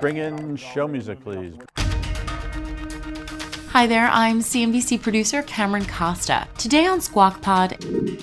Bring in show music, please. Hi there, I'm CNBC producer Cameron Costa. Today on Squawk Pod,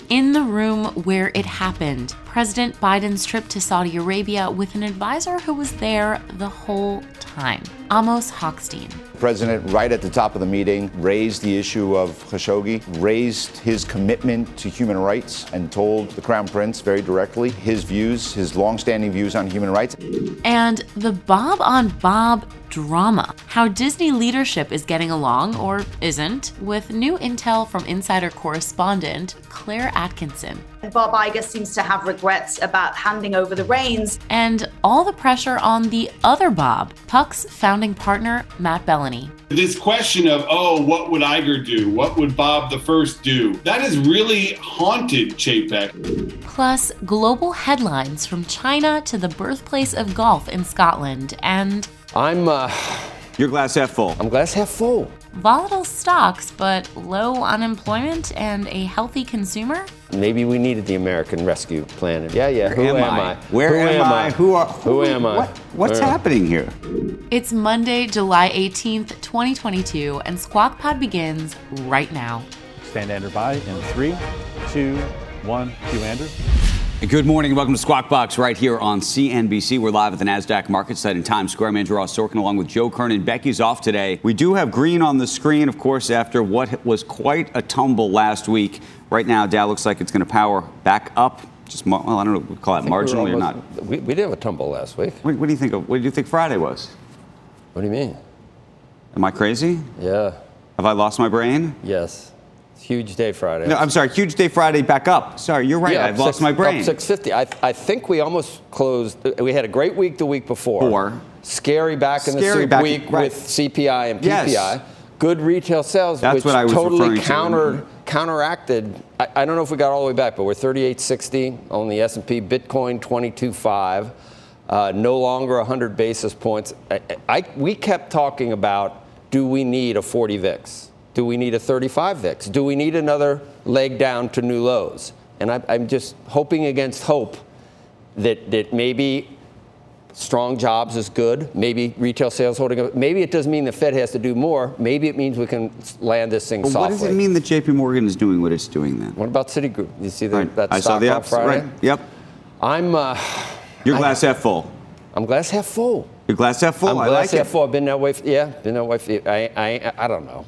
in the room where it happened, President Biden's trip to Saudi Arabia with an advisor who was there the whole time, Amos Hochstein. The president, right at the top of the meeting, raised the issue of Khashoggi, raised his commitment to human rights, and told the Crown Prince very directly his views, his longstanding views on human rights. And the Bob on Bob drama. How Disney leadership is getting along, or isn't, with new intel from insider correspondent Claire Atkinson. Bob Iger seems to have regrets about handing over the reins. And all the pressure on the other Bob, Puck's founding partner, Matt Belloni. This question of, oh, what would Iger do? What would Bob the First do? That has really haunted Chapek. Plus, global headlines from China to the birthplace of golf in Scotland and. I'm, uh. You're glass half full. I'm glass half full. Volatile stocks, but low unemployment and a healthy consumer? Maybe we needed the American Rescue Plan. Yeah, yeah. Where Who am, am I? I? Where Who am, I? Who are? Who, am I? What, what's Where- happening here? It's Monday, July 18th, 2022, and Squawk Pod begins right now. Stand Andrew by in three, two, one. Cue Andrew. Good morning and welcome to Squawk Box right here on CNBC. We're live at the NASDAQ market site in Times Square. I'm Andrew Ross Sorkin along with Joe Kernan. Becky's off today. We do have green on the screen, of course, after what was quite a tumble last week. Right now, Dow looks like it's going to power back up. Just, well, I don't know we call that I think we marginally or not. We, we did have a tumble last week. What, what do you think of, what do you think Friday was? What do you mean? Am I crazy? Yeah. Have I lost my brain? Yes. Huge day Friday. No, I'm sorry. Huge day Friday back up. Sorry, you're right. Yeah, I've up lost my brain. Up 650. I, I think we almost closed. We had a great week the week before. Four. Scary back in the Scary soup back- week right. with CPI and PPI. Yes. Good retail sales, That's which what I was totally referring to. counteracted. I, I don't know if we got all the way back, but we're 3860 on the S&P. Bitcoin 22.5. Uh, no longer 100 basis points. I, I, we kept talking about do we need a 40 VIX? Do we need a 35 VIX? Do we need another leg down to new lows? And I, I'm just hoping against hope that, that maybe strong jobs is good. Maybe retail sales holding up. Maybe it doesn't mean the Fed has to do more. Maybe it means we can land this thing But softly. what does it mean that JP Morgan is doing what it's doing then? What about Citigroup? You see the, Right. that I stock saw the ups. Friday? Right. Yep. I'm uh, Your I- glass half full. I'm glass half full. Your glass half full. I'm glass I like half it. full. I've been that way. For, yeah, been that way. For, I, I I don't know.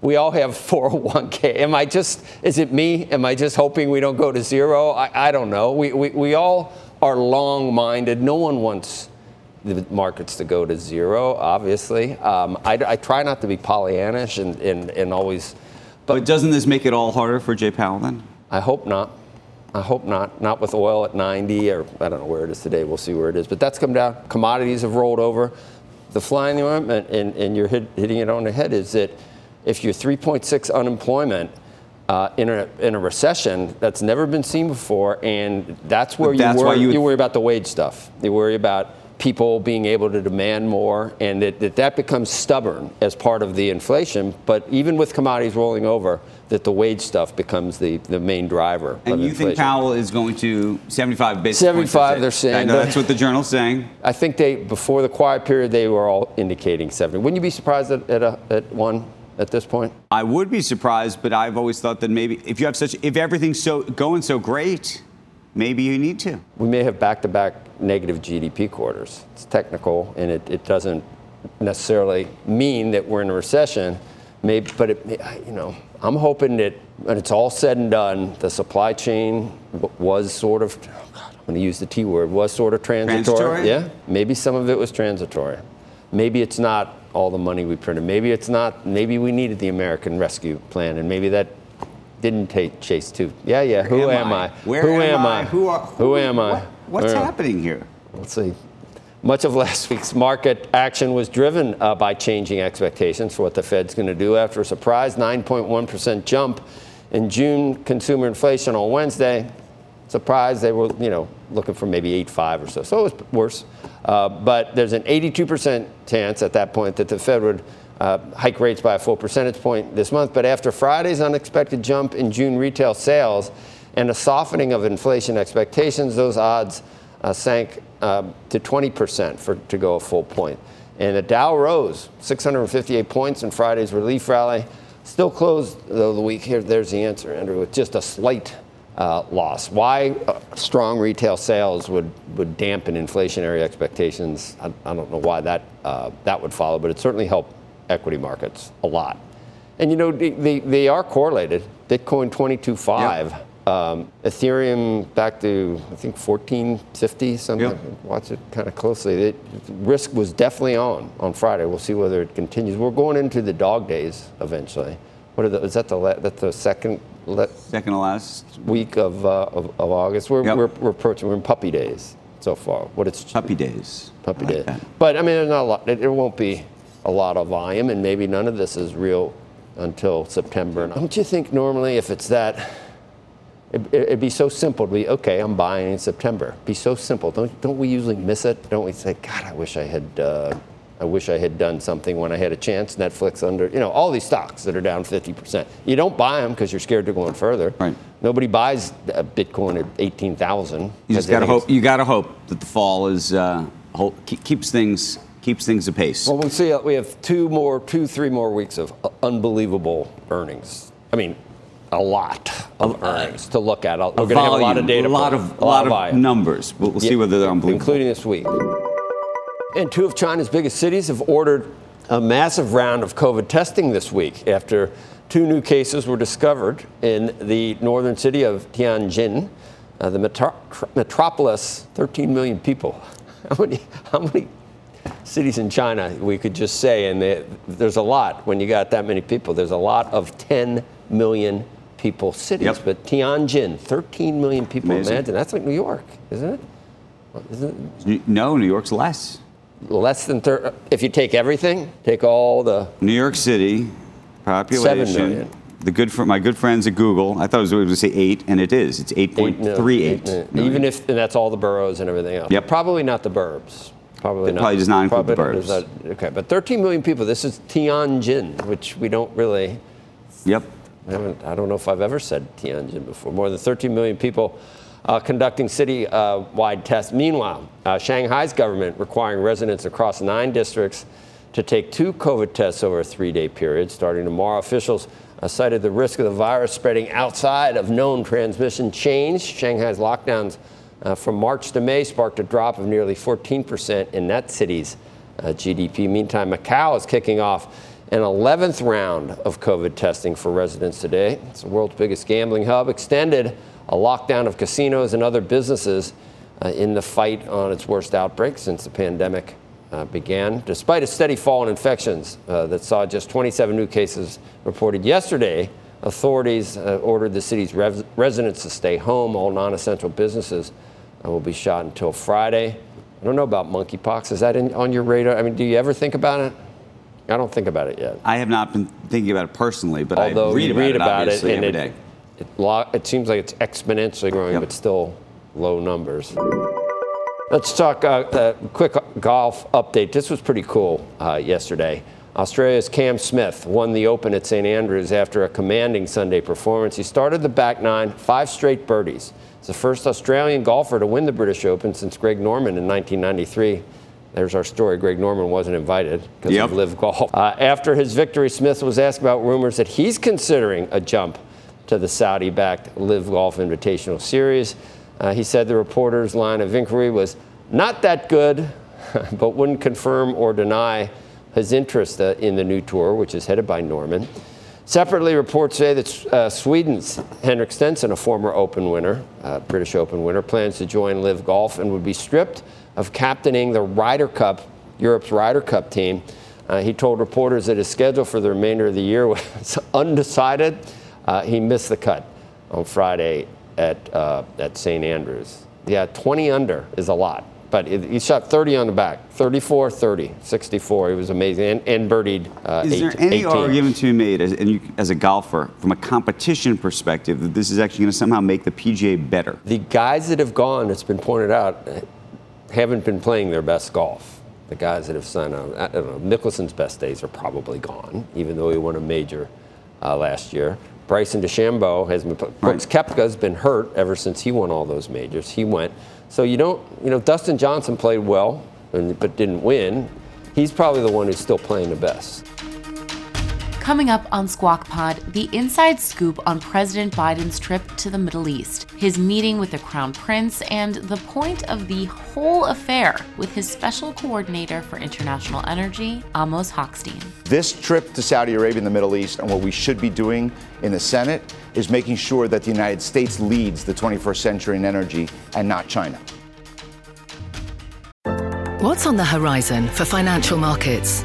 We all have 401k. Am I just? Is it me? Am I just hoping we don't go to zero? I, I don't know. We, we we all are long-minded. No one wants the markets to go to zero. Obviously, um, I, I try not to be Pollyannish and and, and always. But doesn't this make it all harder for Jay Powell then? I hope not. I hope not. Not with oil at 90 or I don't know where it is today. We'll see where it is. But that's come down. Commodities have rolled over. The fly in the ointment, and, and you're hit, hitting it on the head, is that if you're 3.6 unemployment uh, in, a, in a recession, that's never been seen before. And that's where But you, that's worry, you you, worry about the wage stuff. You worry about people being able to demand more and that, that that becomes stubborn as part of the inflation. But even with commodities rolling over, that the wage stuff becomes the, the main driver. And of you inflation. think Powell is going to 75 basis 75, points? they're saying. I know that's what the journal's saying. I think they before the quiet period they were all indicating 70. Wouldn't you be surprised at, at, a, at one at this point? I would be surprised, but I've always thought that maybe if you have such, if everything's so going so great, maybe you need to. We may have back-to-back negative GDP quarters. It's technical, and it, it doesn't necessarily mean that we're in a recession. Maybe, but it, you know, I'm hoping that when it's all said and done, the supply chain was sort of, oh God, I'm going to use the T word, was sort of transitory. Transitory? Yeah, maybe some of it was transitory. Maybe it's not all the money we printed. Maybe it's not. Maybe we needed the American Rescue Plan, and maybe that didn't take chase too. Yeah, yeah. Who am, I? Where Who am, am I? Who, are, Who am I? what- what's Where- happening here? Let's see. Much of last week's market action was driven uh, by changing expectations for what the Fed's going to do after a surprise 9.1% jump in June consumer inflation on Wednesday. Surprise, they were, you know, looking for maybe 8.5 or so. So it was worse. Uh, but there's an 82% chance at that point that the Fed would uh, hike rates by a full percentage point this month. But after Friday's unexpected jump in June retail sales and a softening of inflation expectations, those odds uh, sank um, to 20% for, to go a full point. And the Dow rose 658 points in Friday's relief rally. Still closed, though, the week here. There's the answer, Andrew, with just a slight uh, loss. Why uh, strong retail sales would, would dampen inflationary expectations, I, I don't know why that, uh, that would follow, but it certainly helped equity markets a lot. And you know, they, they, they are correlated. Bitcoin 22.5. Yep. Um, Ethereum back to I think 1450 something. Yep. Watch it kind of closely. It, risk was definitely on on Friday. We'll see whether it continues. We're going into the dog days eventually. What are the, is that the that's the second le- second to last week of, uh, of, of, August? We're, yep. we're, we're approaching. We're in puppy days so far. What it's puppy days. Puppy like days. That. But I mean, there's not a lot. It, it won't be a lot of volume, and maybe none of this is real until September. Don't you think normally if it's that it, would be so simple to be okay. I'm buying in September. It'd be so simple. Don't don't we usually miss it? Don't we say, God, I wish I had. Uh, I wish I had done something when I had a chance. Netflix under, you know, all these stocks that are down 50%. You don't buy them because you're scared to going further. Right. Nobody buys Bitcoin at 18,000. You just got to hope. You got to hope that the fall is uh, keeps things keeps things apace. Well, we'll see. We have two more, two, three more weeks of unbelievable earnings. I mean, a lot of earnings to look at. We're going to have a lot of data. A lot of, a lot of, of numbers. We'll, we'll yeah, see whether they're unbelievable. Including this week. And two of China's biggest cities have ordered a massive round of COVID testing this week after two new cases were discovered in the northern city of Tianjin, uh, the metro- metropolis, 13 million people. How many, how many cities in China we could just say? And they, there's a lot when you got that many people. There's a lot of 10 million people cities. Yep. But Tianjin, 13 million people. Amazing. Imagine that's like New York, isn't it? Isn't it? No, New York's less. Less than thir- if you take everything, take all the New York City population. Seven million. The good for my good friends at Google, I thought it was going to say eight, and it is. It's eight point three eight. Even if and that's all the boroughs and everything else. Yep. Probably not the burbs. Probably it not. Probably does not include the burbs. Not, okay, but 13 million people. This is Tianjin, which we don't really. Yep. I, I don't know if I've ever said Tianjin before. More than 13 million people uh, conducting city-wide tests. Meanwhile, uh, Shanghai's government requiring residents across nine districts to take two COVID tests over a three-day period. Starting tomorrow, officials uh, cited the risk of the virus spreading outside of known transmission chains. Shanghai's lockdowns uh, from March to May sparked a drop of nearly 14% in that city's GDP. Meantime, Macau is kicking off an 11th round of COVID testing for residents today. It's the world's biggest gambling hub, extended a lockdown of casinos and other businesses uh, in the fight on its worst outbreak since the pandemic uh, began. Despite a steady fall in infections uh, that saw just 27 new cases reported yesterday, authorities uh, ordered the city's res- residents to stay home. All non essential businesses uh, will be shut until Friday. I don't know about monkeypox. Is that in, on your radar? I mean, do you ever think about it? I don't think about it yet. I have not been thinking about it personally, but Although I read, about, read about it, it and it, it, it, seems like it's exponentially growing, yep. but still low numbers. Let's talk a uh, uh, quick golf update. This was pretty cool uh, yesterday. Australia's Cam Smith won the Open at St Andrews after a commanding Sunday performance. He started the back nine, five straight birdies. He's the first Australian golfer to win the British Open since Greg Norman in 1993. There's our story. Greg Norman wasn't invited because yep. of LIV Golf. Uh, after his victory, Smith was asked about rumors that he's considering a jump to the Saudi backed LIV Golf Invitational Series. Uh, he said the reporter's line of inquiry was not that good, but wouldn't confirm or deny his interest uh, in the new tour, which is headed by Norman. Separately, reports say that uh, Sweden's Henrik Stenson, a former Open winner, uh, British Open winner, plans to join LIV Golf and would be stripped of captaining the Ryder Cup, Europe's Ryder Cup team. Uh, he told reporters that his schedule for the remainder of the year was undecided. Uh, he missed the cut on Friday at, uh, at St. Andrews. Yeah, 20 under is a lot. but it, he shot 30 on the back, 34, 30, 64. It was amazing, and, and birdied. Uh, Is eight, there any 18. argument to be made, as, and you, as a golfer, from a competition perspective, that this is actually going to somehow make the PGA better? The guys that have gone, it's been pointed out, haven't been playing their best golf. The guys that have signed on, I don't know, Mickelson's best days are probably gone, even though he won a major uh, last year. Bryson DeChambeau has been, Brooks Koepka's been hurt ever since he won all those majors. He went. So you don't, you know, Dustin Johnson played well, and, but didn't win. He's probably the one who's still playing the best. Coming up on Squawk Pod, the inside scoop on President Biden's trip to the Middle East, his meeting with the Crown Prince, and the point of the whole affair with his special coordinator for international energy, Amos Hochstein. This trip to Saudi Arabia and the Middle East, and what we should be doing in the Senate, is making sure that the United States leads the 21st century in energy and not China. What's on the horizon for financial markets?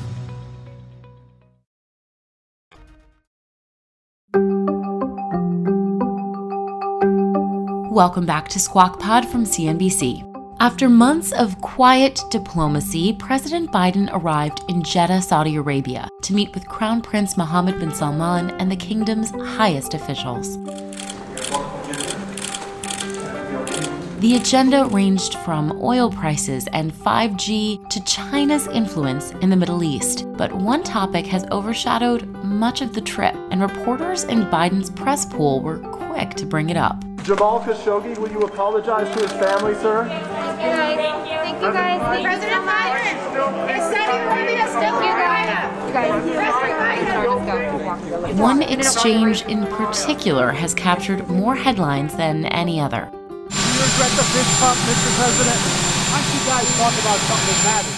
Welcome back to Squawk Pod from CNBC. After months of quiet diplomacy, President Biden arrived in Jeddah, Saudi Arabia, to meet with Crown Prince Mohammed bin Salman and the kingdom's highest officials. The agenda ranged from oil prices and 5G to China's influence in the Middle East. But one topic has overshadowed much of the trip, and reporters in Biden's press pool were quick to bring it up. Jamal Khashoggi, will you apologize to his family, sir? Thank you guys. Thank you guys. Thank President Biden. Is Saudi Arabia still You guys. One exchange in particular has captured more headlines than any other. Do you regret the fist pump, Mr. President? Why don't you guys talk about something that matters?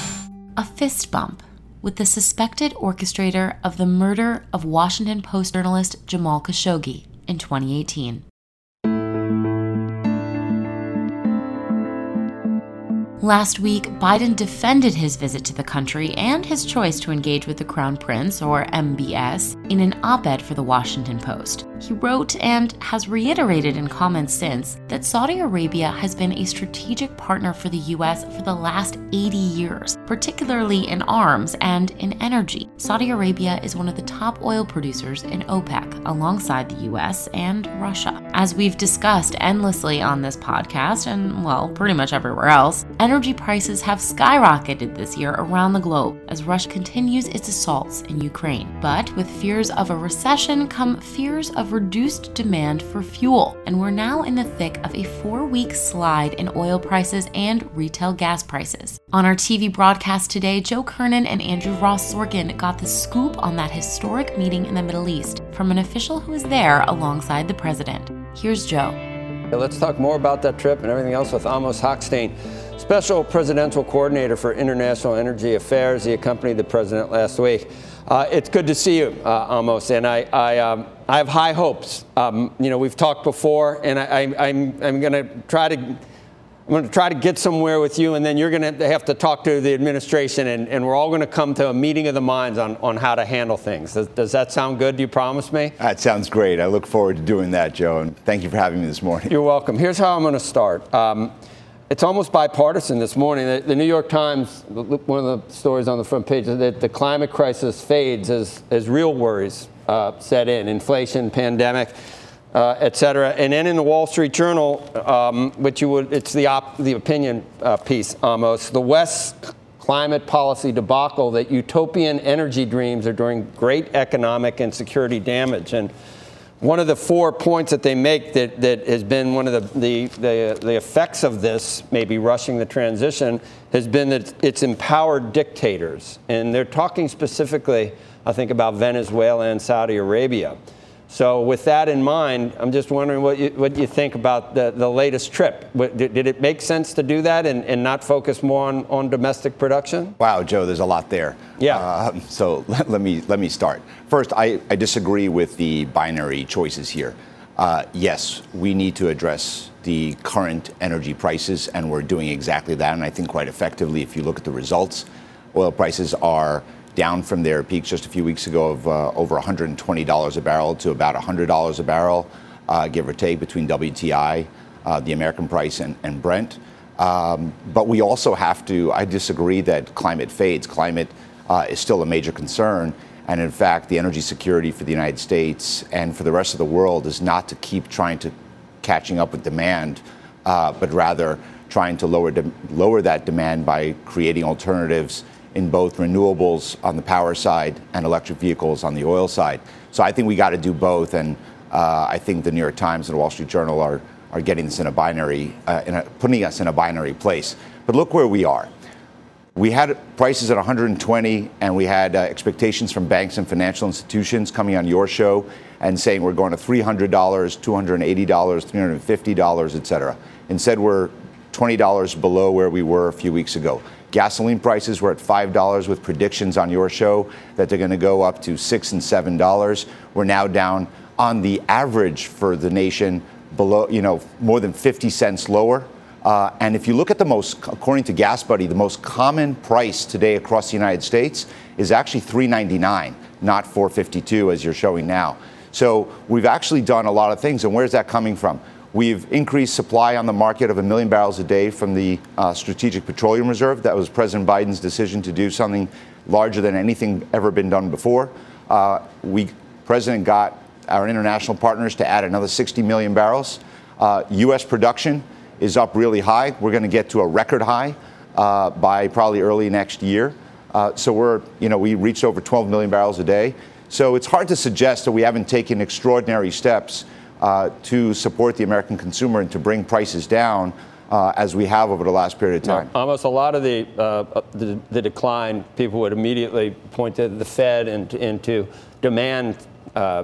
A fist bump with the suspected orchestrator of the murder of Washington Post journalist Jamal Khashoggi in 2018. Last week, Biden defended his visit to the country and his choice to engage with the Crown Prince, or MBS, in an op ed for the Washington Post. He wrote and has reiterated in comments since that Saudi Arabia has been a strategic partner for the U.S. for the last 80 years, particularly in arms and in energy. Saudi Arabia is one of the top oil producers in OPEC, alongside the U.S. and Russia. As we've discussed endlessly on this podcast, and well, pretty much everywhere else, energy prices have skyrocketed this year around the globe as Russia continues its assaults in Ukraine. But with fears of a recession come fears of reduced demand for fuel, and we're now in the thick of a four week slide in oil prices and retail gas prices. On our TV broadcast today, Joe Kernan and Andrew Ross Sorkin got the scoop on that historic meeting in the Middle East from an official who was there alongside the president. Here's Joe. Let's talk more about that trip and everything else with Amos Hochstein, Special Presidential Coordinator for International Energy Affairs. He accompanied the president last week. Uh, it's good to see you, uh, Amos, and I, I, um, I have high hopes. Um, you know, we've talked before, and I, am I'm, I'm going to try to. I'm going to try to get somewhere with you, and then you're going to have to talk to the administration, and, and we're all going to come to a meeting of the minds on, on how to handle things. Does, does that sound good? Do you promise me? That sounds great. I look forward to doing that, Joe, and thank you for having me this morning. You're welcome. Here's how I'm going to start. Um, it's almost bipartisan this morning. The, the, New York Times, one of the stories on the front page, that the climate crisis fades as, as real worries uh, set in inflation, pandemic, uh, et cetera. And then in the Wall Street Journal, um, which you would, it's the, op, the opinion uh, piece almost, the West climate policy debacle that utopian energy dreams are doing great economic and security damage. And one of the four points that they make that, that has been one of the, the, the, the effects of this, maybe rushing the transition, has been that it's empowered dictators. And they're talking specifically, I think, about Venezuela and Saudi Arabia. So with that in mind, I'm just wondering what you, what you think about the, the latest trip. Did, did it make sense to do that and, and not focus more on, on domestic production? Wow, Joe, there's a lot there. Yeah. Uh, so let, let, me, let me start. First, I, I disagree with the binary choices here. Uh, yes, we need to address the current energy prices, and we're doing exactly that, and I think quite effectively if you look at the results. Oil prices are down from their peaks just a few weeks ago of uh, over $120 a barrel to about $100 a barrel, uh, give or take, between WTI, uh, the American price, and, and Brent. Um, but we also have to, I disagree that climate fades. Climate uh, is still a major concern. And in fact, the energy security for the United States and for the rest of the world is not to keep trying to catching up with demand, uh, but rather trying to lower, de- lower that demand by creating alternatives in both renewables on the power side and electric vehicles on the oil side. So I think we got to do both, and uh, I think the New York Times and the Wall Street Journal are are getting this in a binary, uh, in a, putting us in a binary place. But look where we are. We had prices at 120, and we had uh, expectations from banks and financial institutions coming on your show and saying we're going to $300, $280, $350, et cetera. Instead, we're $20 below where we were a few weeks ago. Gasoline prices were at $5 with predictions on your show that they're going to go up to 6 and $7. We're now down on the average for the nation below, you know, more than 50 cents lower. Uh, and if you look at the most, according to GasBuddy, the most common price today across the United States is actually 3.99, not 4.52 as you're showing now. So we've actually done a lot of things. And where's that coming from? We've increased supply on the market of a million barrels a day from the uh, Strategic Petroleum Reserve. That was President Biden's decision to do something larger than anything ever been done before. Uh, we, President got our international partners to add another 60 million barrels. Uh, U.S. production is up really high. We're going to get to a record high uh, by probably early next year. Uh, so we're, you know, we reached over 12 million barrels a day. So it's hard to suggest that we haven't taken extraordinary steps uh, to support the American consumer and to bring prices down uh, as we have over the last period of time. almost a lot of the, uh, the, the decline, people would immediately point to the Fed and into demand uh,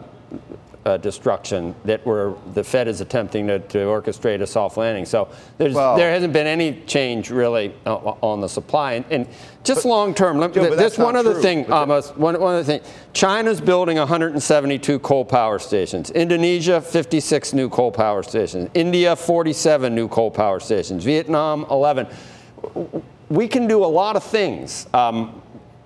uh, destruction that we're, the Fed is attempting to, to orchestrate a soft landing. So well, there hasn't been any change really uh, on the supply. And, and just long term, this one other true. thing, Amos, one, one other thing. China's building 172 coal power stations. Indonesia, 56 new coal power stations. India, 47 new coal power stations. Vietnam, 11. We can do a lot of things. Um,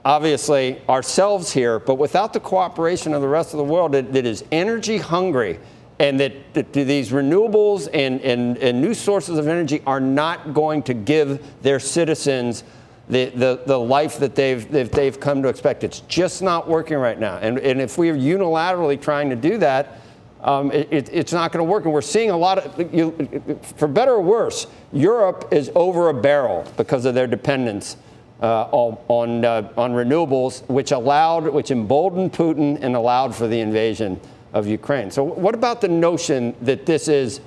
obviously ourselves here, but without the cooperation of the rest of the world that, that is energy hungry and that, that these renewables and, and, and new sources of energy are not going to give their citizens the, the, the life that they've, they've, they've come to expect. It's just not working right now. And, and if we're unilaterally trying to do that, um, it, it's not going to work. And we're seeing a lot of, you, for better or worse, Europe is over a barrel because of their dependence uh, on, uh, on renewables, which allowed, which emboldened Putin and allowed for the invasion of Ukraine. So, what about the notion that this is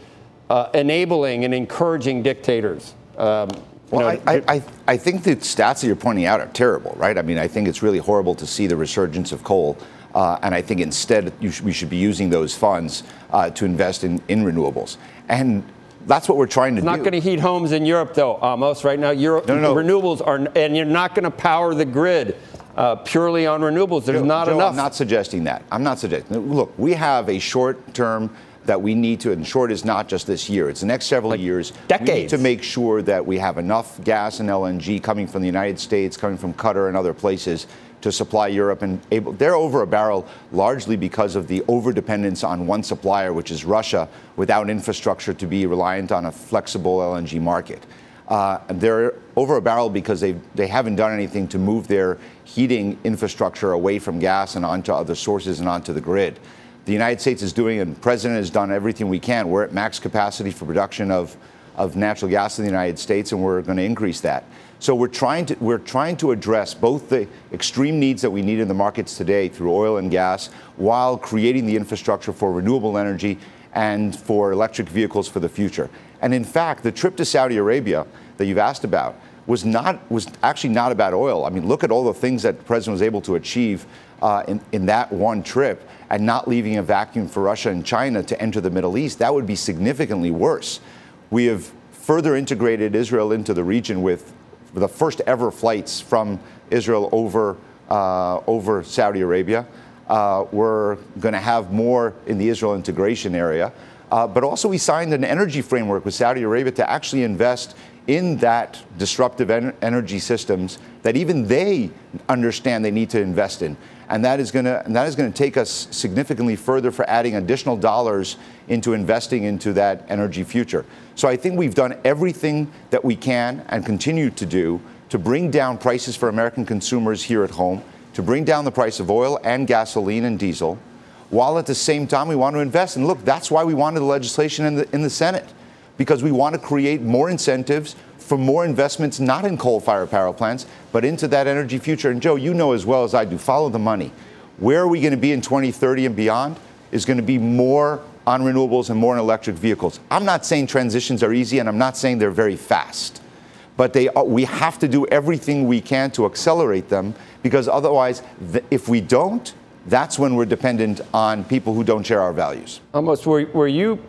uh, enabling and encouraging dictators? Um, well, know, I, I, I, think the stats that you're pointing out are terrible, right? I mean, I think it's really horrible to see the resurgence of coal. Uh, and I think instead sh- we should be using those funds uh, to invest in, in renewables. And that's what we're trying to it's do. Not going to heat homes in Europe, though, Amos. Right now, Europe no, no, no. renewables are, and you're not going to power the grid. Uh, purely on renewables. There's Joe, not Joe, enough. I'm not suggesting that. I'm not suggesting. Look, we have a short term that we need to, and short is not just this year, it's the next several like years. Decades. We need to make sure that we have enough gas and LNG coming from the United States, coming from Qatar and other places to supply Europe, and able, they're over a barrel largely because of the overdependence on one supplier, which is Russia, without infrastructure to be reliant on a flexible LNG market. Uh, they're over a barrel because they they haven't done anything to move their heating infrastructure away from gas and onto other sources and onto the grid. The United States is doing, and the president has done everything we can. We're at max capacity for production of of natural gas in the United States, and we're going to increase that. So we're trying to we're trying to address both the extreme needs that we need in the markets today through oil and gas, while creating the infrastructure for renewable energy and for electric vehicles for the future. And in fact, the trip to Saudi Arabia that you've asked about was not was actually not about oil. I mean, look at all the things that the president was able to achieve uh, in, in that one trip and not leaving a vacuum for Russia and China to enter the Middle East. That would be significantly worse. We have further integrated Israel into the region with the first ever flights from Israel over, uh, over Saudi Arabia. Uh, we're going to have more in the Israel integration area. Uh, but also, we signed an energy framework with Saudi Arabia to actually invest in that disruptive en- energy systems that even they understand they need to invest in. And that is going to that is going to take us significantly further for adding additional dollars into investing into that energy future. So I think we've done everything that we can and continue to do to bring down prices for American consumers here at home, to bring down the price of oil and gasoline and diesel, while at the same time we want to invest. And look, that's why we wanted the legislation in the, in the Senate, because we want to create more incentives for more investments, not in coal fired power plants, but into that energy future. And Joe, you know as well as I do, follow the money. Where are we going to be in 2030 and beyond is going to be more on renewables and more on electric vehicles. I'm not saying transitions are easy, and I'm not saying they're very fast. But they we have to do everything we can to accelerate them because otherwise, if we don't, that's when we're dependent on people who don't share our values. Almost, were you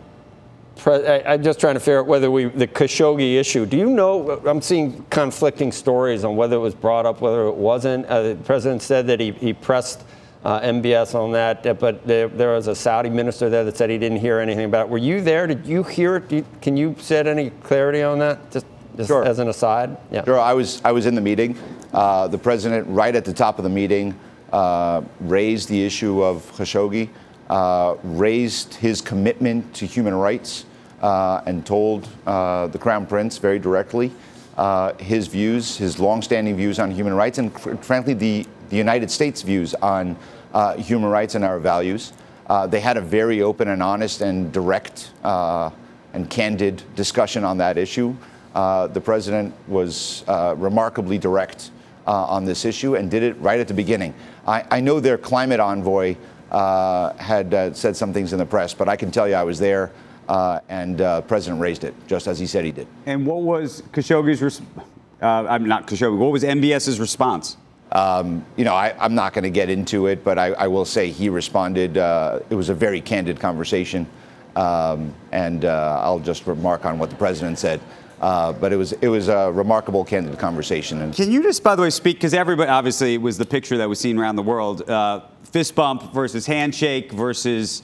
I, am just trying to figure out whether we, the Khashoggi issue, do you know, I'm seeing conflicting stories on whether it was brought up, whether it wasn't. Uh, the president said that he, he pressed uh, MBS on that, uh, but there, there, was a Saudi minister there that said he didn't hear anything about it. Were you there? Did you hear it? You, can you shed any clarity on that? Just, just sure. as an aside? Yeah. Sure. I was, I was in the meeting. Uh, the president, right at the top of the meeting, uh, raised the issue of Khashoggi, uh, raised his commitment to human rights and told uh, the Crown Prince very directly uh, his views, his longstanding views on human rights, and fr- frankly, the, the United States' views on uh, human rights and our values. Uh, they had a very open and honest and direct uh, and candid discussion on that issue. the president was remarkably direct on this issue and did it right at the beginning. I, I know their climate envoy had said some things in the press, but I can tell you I was there. Uh, and uh, President raised it just as he said he did. And what was Khashoggi's? Res- uh, I'm not Khashoggi. What was MBS's response? Um, you know, I, am not going to get into it, but I, I will say he responded. Uh, it was a very candid conversation, um, and uh, I'll just remark on what the president said. Uh, but it was it was a remarkable, candid conversation. And Can you just, by the way, speak because everybody obviously it was the picture that was seen around the world: fist bump versus handshake versus,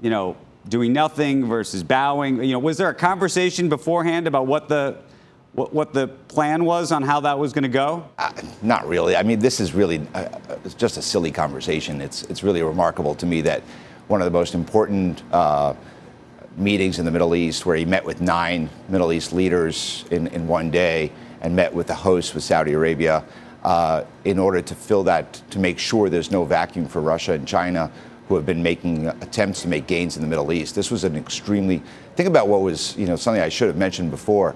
you know, doing nothing versus bowing? You know, was there a conversation beforehand about what the what, what the plan was on how that was going to go? Uh, not really. I mean, this is really uh, it's just a silly conversation. It's it's really remarkable to me that one of the most important uh, meetings in the Middle East, where he met with nine Middle East leaders in, in one day and met with the host with Saudi Arabia. Uh, in order to fill that, to make sure there's no vacuum for Russia and China, who have been making attempts to make gains in the Middle East. This was an extremely, think about what was, you know, something I should have mentioned before.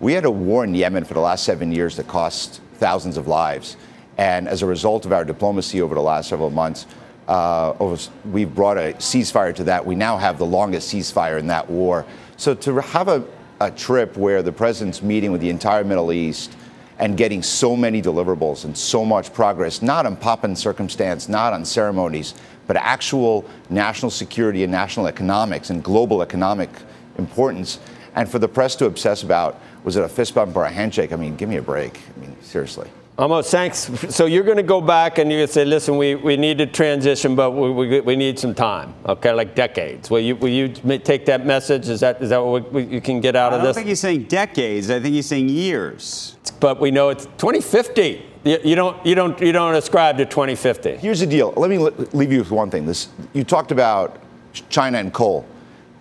We had a war in Yemen for the last seven years that cost thousands of lives. And as a result of our diplomacy over the last several months, uh, we've brought a ceasefire to that. We now have the longest ceasefire in that war. So to have a, a trip where the president's meeting with the entire Middle East and getting so many deliverables and so much progress, not on and circumstance, not on ceremonies, but actual national security and national economics and global economic importance. And for the press to obsess about was it a fist bump or a handshake? I mean, give me a break. I mean, seriously. Amos, thanks. So you're going to go back and you're going to say, listen, we, we need to transition, but we, we, we need some time, okay, like decades. Will you, will you take that message? Is that, is that what we, you can get out of this? I don't think he's saying decades. I think he's saying years. But we know it's 2050. You don't, you don't, you don't ascribe to 2050. Here's the deal. Let me leave you with one thing. This, you talked about China and coal.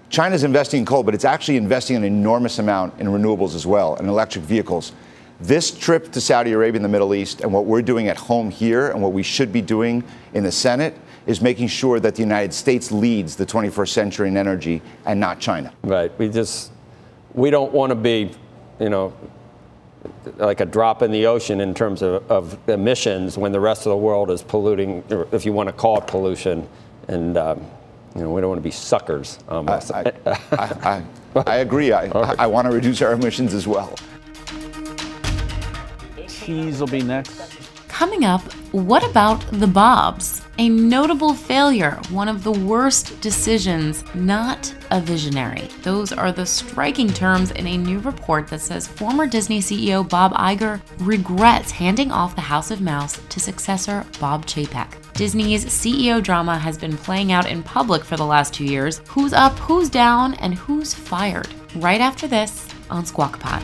China's investing in coal, but it's actually investing an enormous amount in renewables as well and electric vehicles. This trip to Saudi Arabia and the Middle East and what we're doing at home here and what we should be doing in the Senate is making sure that the United States leads the 21st century in energy and not China. Right. We just we don't want to be, you know, like a drop in the ocean in terms of, of emissions when the rest of the world is polluting, if you want to call it pollution. And, um, you know, we don't want to be suckers. Amos. I, I, I, I agree. I, I want to reduce our emissions as well. Cheese will be next. Coming up, what about the Bobs? A notable failure, one of the worst decisions, not a visionary. Those are the striking terms in a new report that says former Disney CEO Bob Iger regrets handing off the House of Mouse to successor Bob Chapek. Disney's CEO drama has been playing out in public for the last two years. Who's up, who's down, and who's fired? Right after this on Squawk Pod.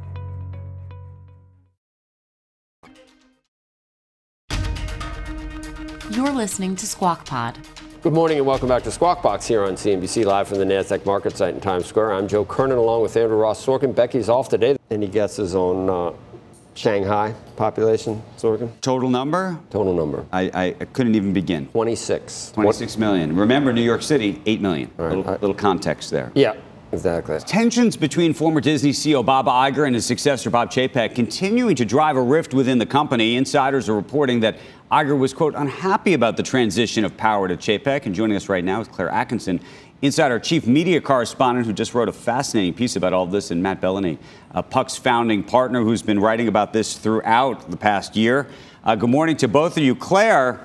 You're listening to Squawk Pod. Good morning and welcome back to Squawk Box here on CNBC live from the NASDAQ market site in Times Square. I'm Joe Kernan along with Andrew Ross Sorkin. Becky's off today. Any guesses on uh, Shanghai population, Sorkin? Total number? Total number. I, I, I couldn't even begin. 26. 26 million. Remember, New York City, 8 million. All right. Little, little context there. Yeah, exactly. Tensions between former Disney CEO Bob Iger and his successor Bob Chapek continuing to drive a rift within the company. Insiders are reporting that Iger was, quote, unhappy about the transition of power to Chapek. And joining us right now is Claire Atkinson, Insider chief media correspondent who just wrote a fascinating piece about all this, and Matt Belloni, Puck's founding partner who's been writing about this throughout the past year. Uh, good morning to both of you. Claire,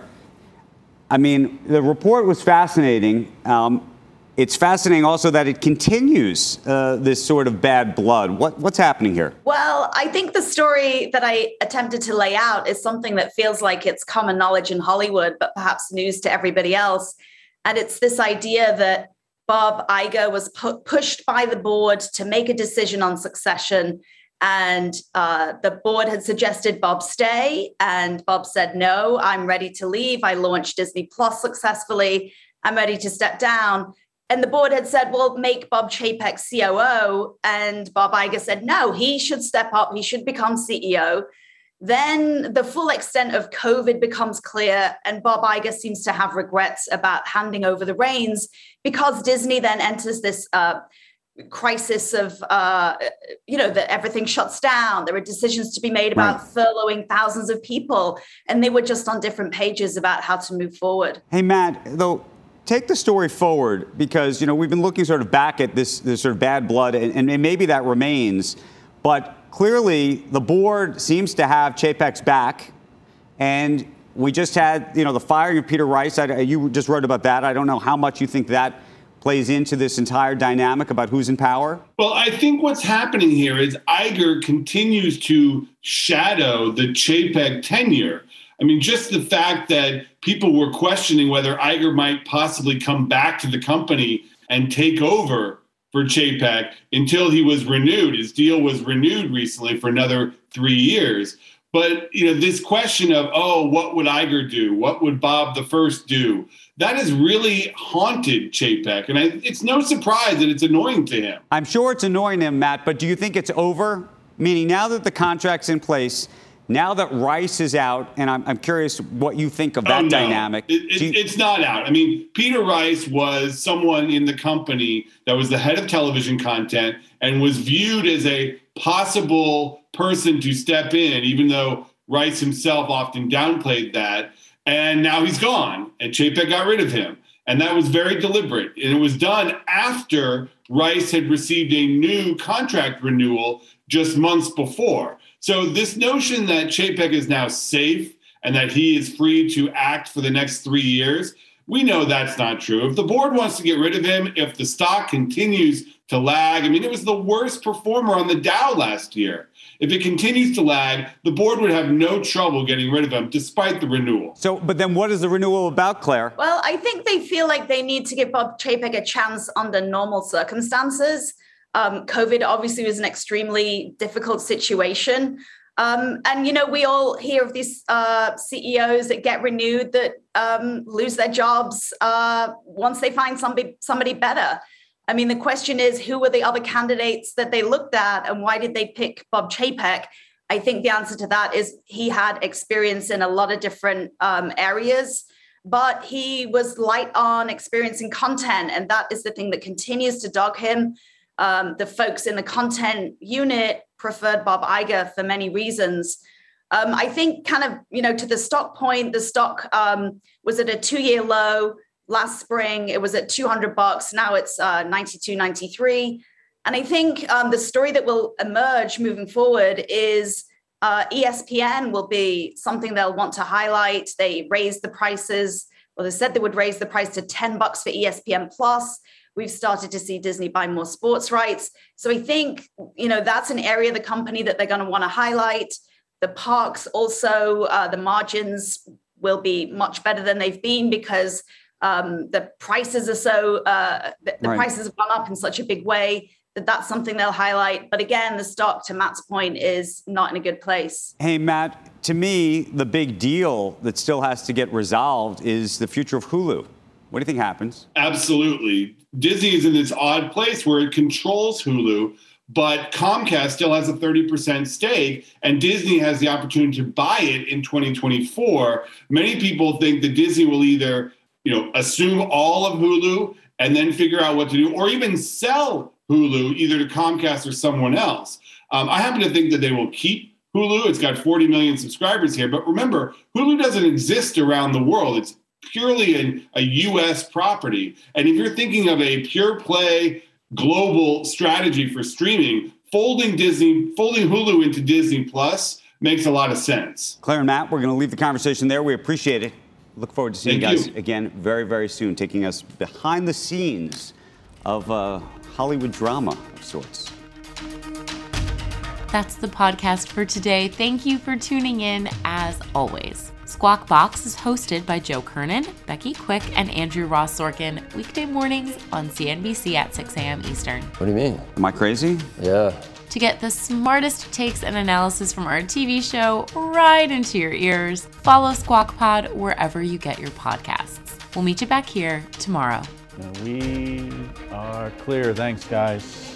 I mean, the report was fascinating. Um, it's fascinating also that it continues uh, this sort of bad blood. What, what's happening here? Well, I think the story that I attempted to lay out is something that feels like it's common knowledge in Hollywood, but perhaps news to everybody else. And it's this idea that Bob Iger was pu- pushed by the board to make a decision on succession. And uh, the board had suggested Bob stay, and Bob said, No, I'm ready to leave. I launched Disney Plus successfully. I'm ready to step down. And the board had said, Well, make Bob Chapek COO. And Bob Iger said, No, he should step up. He should become CEO. Then the full extent of COVID becomes clear, and Bob Iger seems to have regrets about handing over the reins because Disney then enters this uh, crisis of, uh, you know, that everything shuts down. There are decisions to be made about right. furloughing thousands of people, and they were just on different pages about how to move forward. Hey, Matt, though take the story forward because you know we've been looking sort of back at this, this sort of bad blood, and, and maybe that remains, but clearly the board seems to have Chapek's back, and we just had you know the firing of Peter Rice. I, you just wrote about that. I don't know how much you think that plays into this entire dynamic about who's in power? Well, I think what's happening here is Iger continues to shadow the Chapek tenure. I mean, just the fact that people were questioning whether Iger might possibly come back to the company and take over for Chapek until he was renewed. His deal was renewed recently for another three years. But you know, this question of oh, what would Iger do? What would Bob the First do? That has really haunted Chapek, and I, it's no surprise that it's annoying to him. I'm sure it's annoying him, Matt. But do you think it's over? Meaning, now that the contract's in place, now that Rice is out, and I'm, I'm curious what you think of that oh, no. dynamic. It, it, you- it's not out. I mean, Peter Rice was someone in the company that was the head of television content and was viewed as a possible person to step in, even though Rice himself often downplayed that. And now he's gone, and Chapek got rid of him. And that was very deliberate. And it was done after Rice had received a new contract renewal just months before. So this notion that Chapek is now safe and that he is free to act for the next three years, we know that's not true. If the board wants to get rid of him, if the stock continues to lag. I mean, it was the worst performer on the Dow last year. If it continues to lag, the board would have no trouble getting rid of him despite the renewal. So, but then what is the renewal about, Claire? Well, I think they feel like they need to give Bob Chapek a chance under normal circumstances. Um, COVID obviously was an extremely difficult situation. Um, and you know, we all hear of these uh, CEOs that get renewed that um, lose their jobs uh, once they find somebody somebody better. I mean, the question is, who were the other candidates that they looked at, and why did they pick Bob Chapek? I think the answer to that is he had experience in a lot of different um, areas, but he was light on experience in content, and that is the thing that continues to dog him. Um, the folks in the content unit preferred Bob Iger for many reasons. Um, I think, kind of, you know, to the stock point, the stock um, was at a two-year low last spring. It was at 200 bucks. Now it's uh, 92, 93. And I think um, the story that will emerge moving forward is uh, ESPN will be something they'll want to highlight. They raised the prices. Well, they said they would raise the price to 10 bucks for ESPN Plus. We've started to see Disney buy more sports rights. So I think, you know, that's an area of the company that they're going to want to highlight. The parks also, uh, the margins will be much better than they've been because um, the prices are so, uh, the, the right. prices have gone up in such a big way that that's something they'll highlight. But again, the stock, to Matt's point, is not in a good place. Hey, Matt, to me, the big deal that still has to get resolved is the future of Hulu. What do you think happens? Absolutely. Disney is in this odd place where it controls Hulu, but Comcast still has a 30% stake, and Disney has the opportunity to buy it in 2024. Many people think that Disney will either, you know, assume all of Hulu and then figure out what to do, or even sell Hulu either to Comcast or someone else. Um, I happen to think that they will keep Hulu. It's got 40 million subscribers here, but remember, Hulu doesn't exist around the world. It's purely an, a US property. And if you're thinking of a pure play global strategy for streaming, folding Disney, folding Hulu into Disney Plus makes a lot of sense. Claire and Matt, we're going to leave the conversation there. We appreciate it. Look forward to seeing Thank you guys you. again very, very soon, taking us behind the scenes of uh, Hollywood drama of sorts. That's the podcast for today. Thank you for tuning in as always. Squawk Box is hosted by Joe Kernan, Becky Quick, and Andrew Ross Sorkin, weekday mornings on CNBC at 6 a.m. Eastern. What do you mean? Am I crazy? Yeah. To get the smartest takes and analysis from our TV show right into your ears, follow Squawk Pod wherever you get your podcasts. We'll meet you back here tomorrow. We are clear. Thanks, guys.